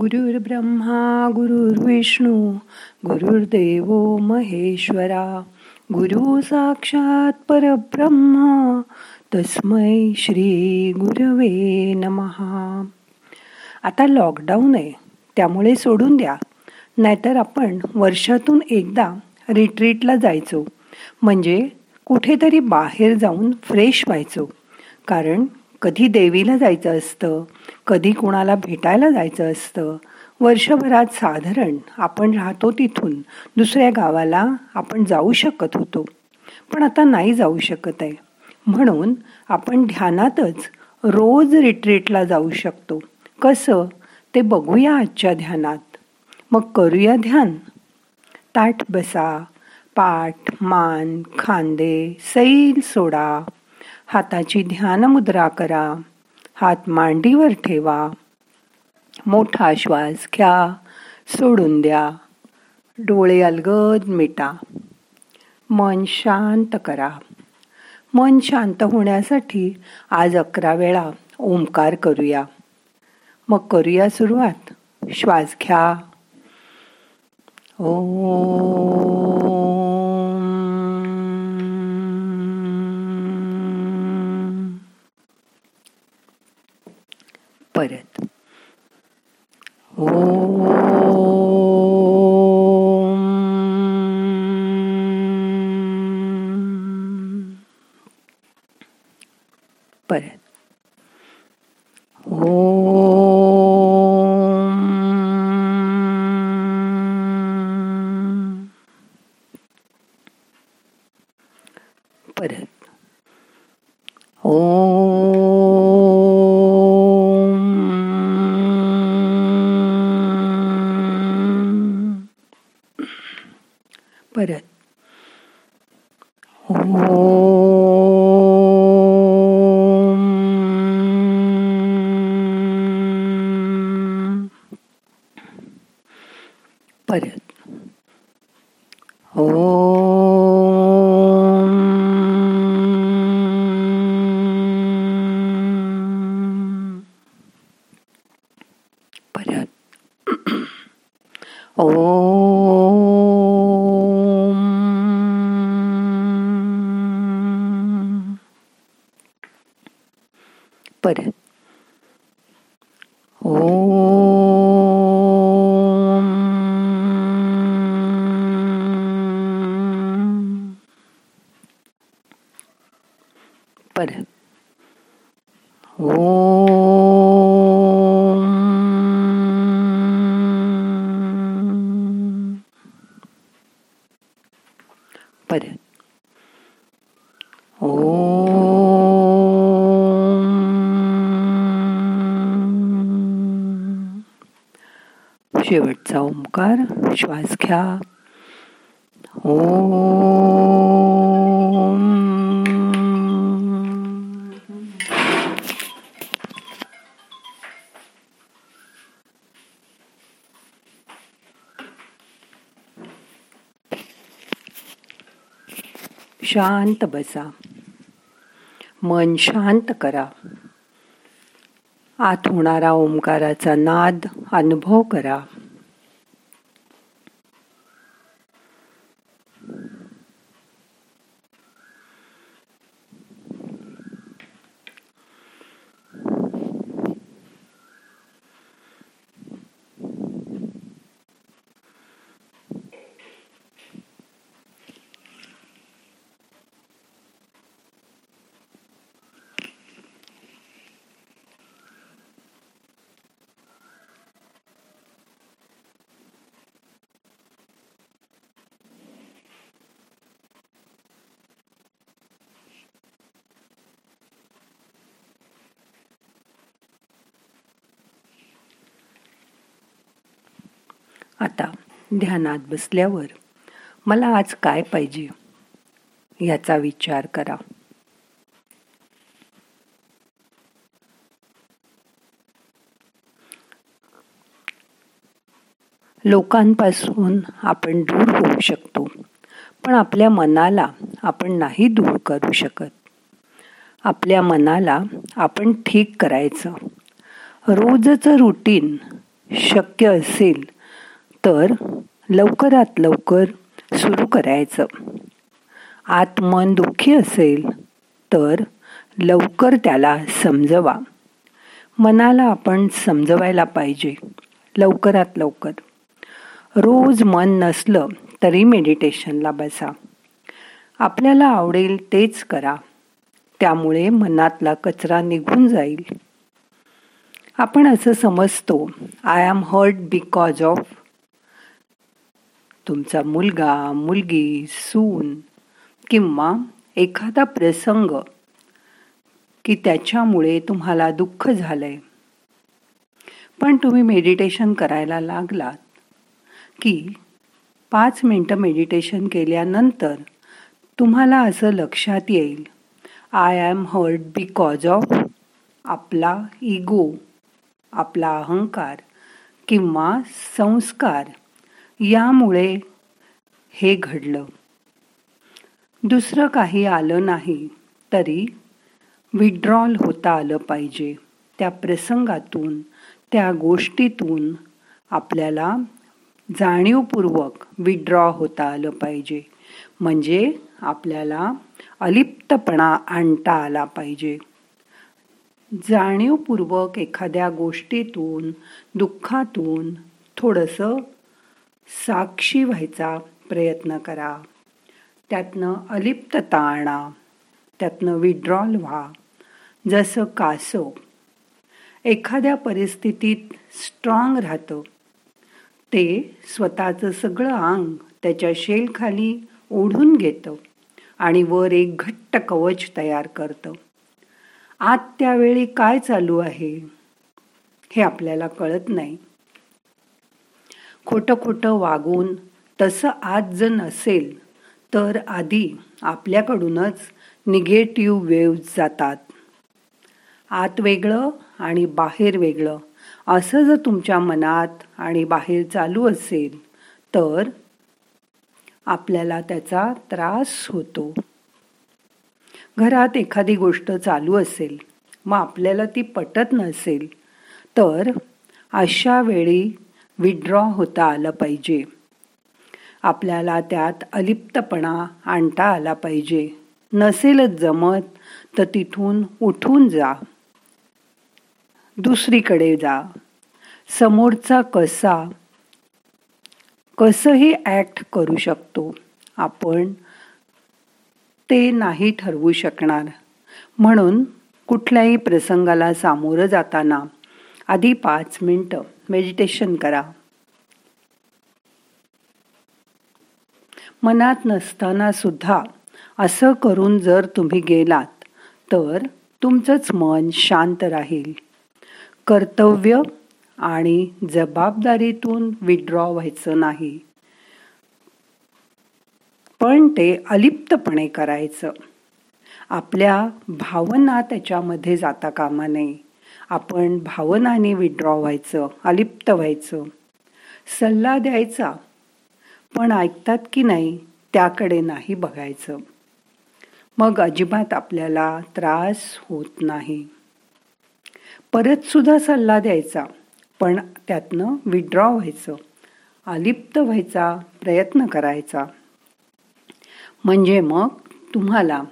गुरुर् ब्रह्मा गुरुर्विष्णू गुरुर्देव महेश्वरा गुरु साक्षात परब्रह्म तस्मै श्री गुरवे नमहा आता लॉकडाऊन आहे त्यामुळे सोडून द्या. नाहीतर आपण वर्षातून एकदा रिट्रीटला जायचो. म्हणजे कुठेतरी बाहेर जाऊन फ्रेश व्हायचो. कारण कधी देवीला जायचं असतं कधी कुणाला भेटायला जायचं असतं वर्षभरात साधारण आपण राहतो तिथून दुसऱ्या गावाला आपण जाऊ शकत होतो. पण आता नाही जाऊ शकत आहे. म्हणून आपण ध्यानातच रोज रिट्रीटला जाऊ शकतो. कसं? ते बघूया आजच्या ध्यानात. मग करूया ध्यान. ताठ बसा पाठ मान खांदे सैल सोडा. हाताची ध्यान मुद्रा करा. हात मांडीवर ठेवा. मोठा श्वास घ्या. सोडून द्या. डोळे अलगद मिटा. मन शांत करा. मन शांत होण्यासाठी आज अकरा वेळा ओंकार करूया. मग करूया सुरुवात. श्वास घ्या. ओ. परत परत. ओ परत. ओ परत. ओ शेवटचा ओंकार श्वास घ्या. ओ शांत बसा. मन शांत करा. आत होणारा ओंकाराचा नाद अनुभव करा. आता ध्यानात बसल्यावर मला आज काय पाहिजे याचा विचार करा. लोकांपासून आपण दूर होऊ शकतो पण आपल्या मनाला आपण नाही दूर करू शकत. आपल्या मनाला आपण ठीक करायचं. रोजचं रुटीन शक्य असेल तर लवकरात लवकर सुरू करायचं. आत मन दुःखी असेल तर लवकर त्याला समजवा. मनाला आपण समजवायला पाहिजे लवकरात लवकर. रोज मन नसलं तरी मेडिटेशनला बसा. आपल्याला आवडेल तेच करा. त्यामुळे मनातला कचरा निघून जाईल. आपण असं समजतो I am hurt because of तुमचा मुलगा मुलगी सून किंवा एखादा प्रसंग की त्याच्यामुळे तुम्हाला दुःख झालंय. पण तुम्ही मेडिटेशन करायला लागलात की पाच मिनटं मेडिटेशन केल्यानंतर तुम्हाला असं लक्षात येईल I am hurt because of आपला इगो आपला अहंकार किंवा संस्कार. यामुळे हे घडलं. दुसरं काही आलं नाही तरी विड्रॉल होता आलं पाहिजे. त्या प्रसंगातून त्या गोष्टीतून आपल्याला जाणीवपूर्वक विड्रॉ होता आलं पाहिजे. म्हणजे आपल्याला अलिप्तपणा आणता आला पाहिजे. जाणीवपूर्वक एखाद्या गोष्टीतून दुःखातून थोडंसं साक्षी व्हायचा प्रयत्न करा. त्यातनं अलिप्तता आणा त्यातनं विड्रॉल व्हा. जसं कासव एखाद्या परिस्थितीत स्ट्रॉंग राहतं. ते स्वतःचं सगळं अंग त्याच्या शेलखाली ओढून घेतं आणि वर एक घट्ट कवच तयार करतं. आत त्यावेळी काय चालू आहे? हे आपल्याला कळत नाही. खोटं खोटं वागून तसं आज जर नसेल तर आधी आपल्याकडूनच निगेटिव्ह वेव्ज जातात. आत वेगळं आणि बाहेर वेगळं. असं जर तुमच्या मनात आणि बाहेर चालू असेल तर आपल्याला त्याचा त्रास होतो. घरात एखादी गोष्ट चालू असेल मग आपल्याला ती पटत नसेल तर अशा वेळी विड्रॉ होता आलं पाहिजे. आपल्याला त्यात अलिप्तपणा आणता आला पाहिजे. नसेलच जमत तर तिथून उठून जा. दुसरीकडे जा. समोरचा कसा कसंही ॲक्ट करू शकतो. आपण ते नाही ठरवू शकणार. म्हणून कुठल्याही प्रसंगाला सामोरं जाताना आधी पाच मिनटं मेडिटेशन करा. मनात नसताना सुद्धा असं करून जर तुम्ही गेलात तर तुमचंच मन शांत राहील. कर्तव्य आणि जबाबदारीतून विड्रॉ व्हायचं नाही. पण ते अलिप्तपणे करायचं. आपल्या भावना त्याच्यामध्ये जाता कामा नये. आपण भावनाने विड्रॉ व्हायचं अलिप्त व्हायचं. सल्ला द्यायचा पण ऐकतात की नाही त्याकडे नाही बघायचं. मग अजिबात आपल्याला त्रास होत नाही. परत सुद्धा सल्ला द्यायचा पण त्यातनं विड्रॉ व्हायचं अलिप्त व्हायचा प्रयत्न करायचा. म्हणजे मग तुम्हाला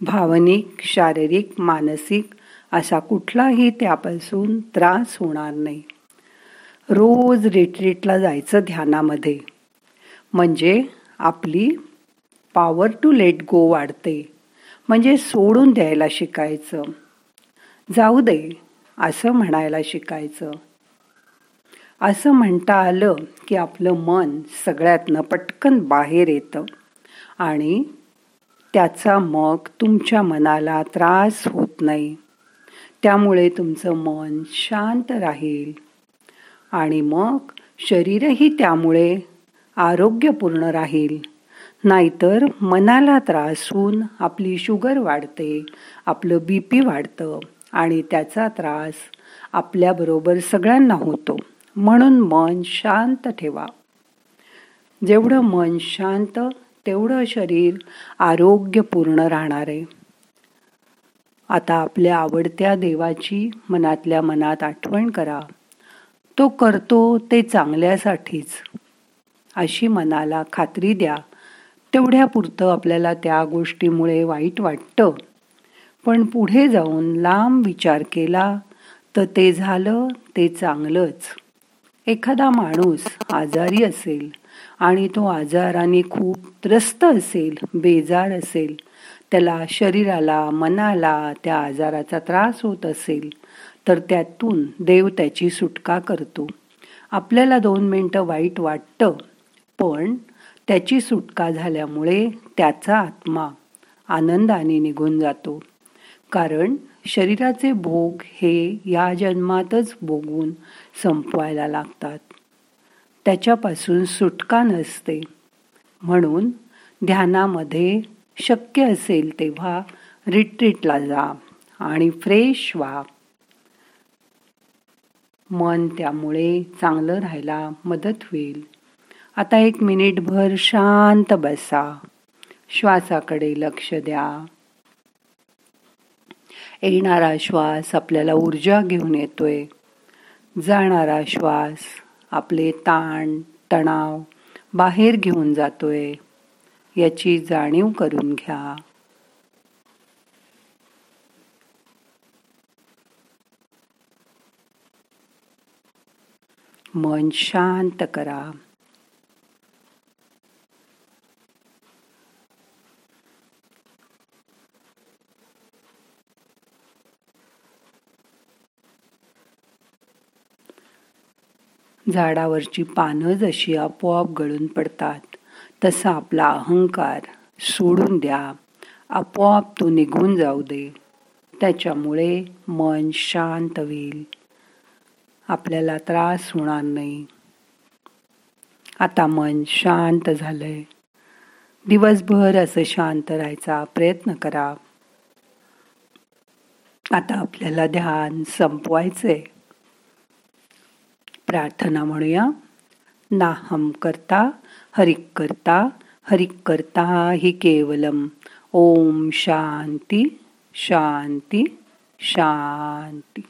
भावनिक शारीरिक मानसिक असा कुठलाही त्यापासून त्रास होणार नाही. रोज रिट्रीटला जायचं ध्यानामध्ये. म्हणजे आपली पॉवर टू लेट गो वाढते. म्हणजे सोडून द्यायला शिकायचं. जाऊ दे असं म्हणायला शिकायचं. असं म्हणता आलं की आपलं मन सगळ्यातनं पटकन बाहेर येतं आणि त्याचा मग तुमच्या मनाला त्रास होत नाही. त्यामुळे तुमचं मन शांत राहील. आणि मग शरीरही त्यामुळे आरोग्यपूर्ण राहील. नाहीतर मनाला त्रास होऊन आपली शुगर वाढते आपलं बी पी वाढतं आणि त्याचा त्रास आपल्याबरोबर सगळ्यांना होतो. म्हणून मन शांत ठेवा. जेवढं मन शांत तेवढं शरीर आरोग्यपूर्ण राहणार आहे. आता आपल्या आवडत्या देवाची मनातल्या मनात आठवण करा. तो करतो ते चांगल्यासाठीच. अशी मनाला खात्री द्या. तेवढ्यापुरतं आपल्याला त्या गोष्टीमुळे वाईट वाटतं. पण पुढे जाऊन लांब विचार केला तर ते झालं ते चांगलंच. एखादा माणूस आजारी असेल आणि तो आजाराने खूप त्रस्त असेल बेजार असेल त्याला शरीराला मनाला त्या आजाराचा त्रास होत असेल तर त्यातून देव त्याची सुटका करतो. आपल्याला दोन मिनटं वाईट वाटतं पण त्याची सुटका झाल्यामुळे त्याचा आत्मा आनंदाने निघून जातो. कारण शरीराचे भोग हे या जन्मातच भोगून संपवायला लागतात. त्याच्यापासून सुटका नसते. म्हणून ध्यानामध्ये शक्य असेल तेव्हा रिट्रीटला जा आणि फ्रेश व्हा. मन त्यामुळे चांगलं राहायला मदत होईल. आता एक मिनिटभर शांत बसा. श्वासाकडे लक्ष द्या. येणारा श्वास आपल्याला ऊर्जा घेऊन येतोय. जाणारा श्वास आपले ताण तणाव बाहेर घेऊन जातोय. याची जाणीव करून घ्या. मन शांत करा. झाडावरची पानं जशी आपोआप गळून पडतात तसा आपला अहंकार सोडून द्या. आपोआप तो निघून जाऊ दे. त्याच्यामुळे मन शांत होईल. आपल्याला त्रास होणार नाही. आता मन शांत झालंय. दिवसभर असं शांत राहायचा प्रयत्न करा. आता आपल्याला ध्यान संपवायचंय. प्रार्थना म्हणूया. नाहम करता हरिक करता हरिक करता हि केवलम। ओम शांती शांती शांती